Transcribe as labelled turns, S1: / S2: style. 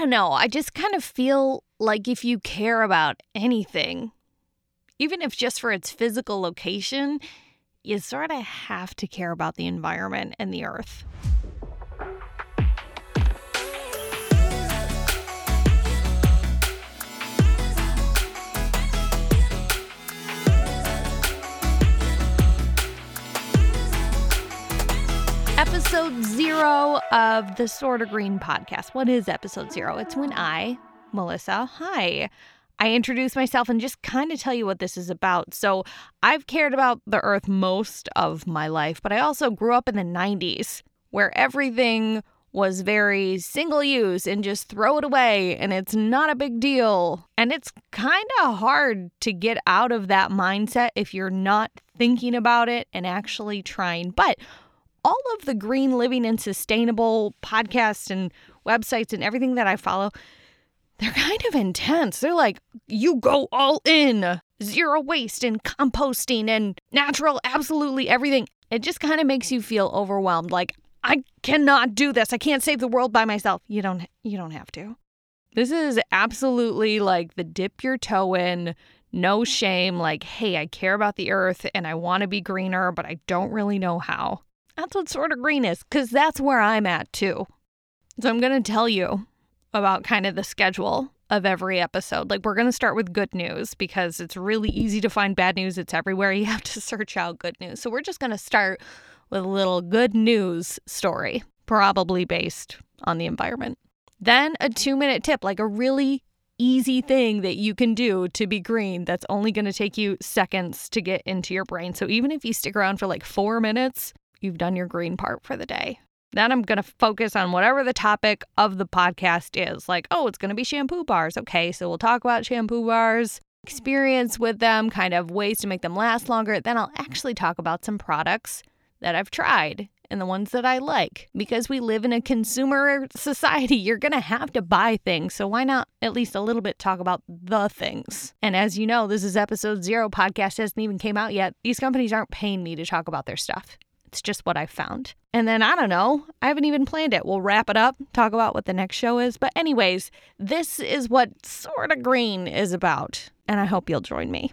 S1: don't know. I just kind of feel like if you care about anything, even if just for its physical location, you sort of have to care about the environment and the earth. Episode zero of the Sorta Green podcast. What is episode zero? It's when I, Melissa, hi, I introduce myself and just kind of tell you what this is about. So, I've cared about the earth most of my life, but I also grew up in the 90s where everything was very single use and just throw it away and it's not a big deal. And it's kind of hard to get out of that mindset if you're not thinking about it and actually trying. But all of the green living and sustainable podcasts and websites and everything that I follow, they're kind of intense. They're like, you go all in, zero waste and composting and natural, absolutely everything. It just kind of makes you feel overwhelmed. Like, I cannot do this. I can't save the world by myself. You don't you don't have to. This is absolutely like the dip your toe in, no shame, like, hey, I care about the earth and I want to be greener, but I don't really know how. That's what Sorta Green is, because that's where I'm at too. So I'm going to tell you about kind of the schedule of every episode. Like, we're going to start with good news because it's really easy to find bad news. It's everywhere. You have to search out good news. So, we're just going to start with a little good news story, probably based on the environment. Then, a two minute tip, like a really easy thing that you can do to be green that's only going to take you seconds to get into your brain. So, even if you stick around for like four minutes, you've done your green part for the day. Then I'm going to focus on whatever the topic of the podcast is. Like, oh, it's going to be shampoo bars. Okay, so we'll talk about shampoo bars, experience with them, kind of ways to make them last longer. Then I'll actually talk about some products that I've tried and the ones that I like. Because we live in a consumer society, you're going to have to buy things. So why not at least a little bit talk about the things? And as you know, this is episode zero. Podcast hasn't even came out yet. These companies aren't paying me to talk about their stuff. It's just what I found. And then I don't know, I haven't even planned it. We'll wrap it up, talk about what the next show is. But, anyways, this is what Sorta Green is about. And I hope you'll join me.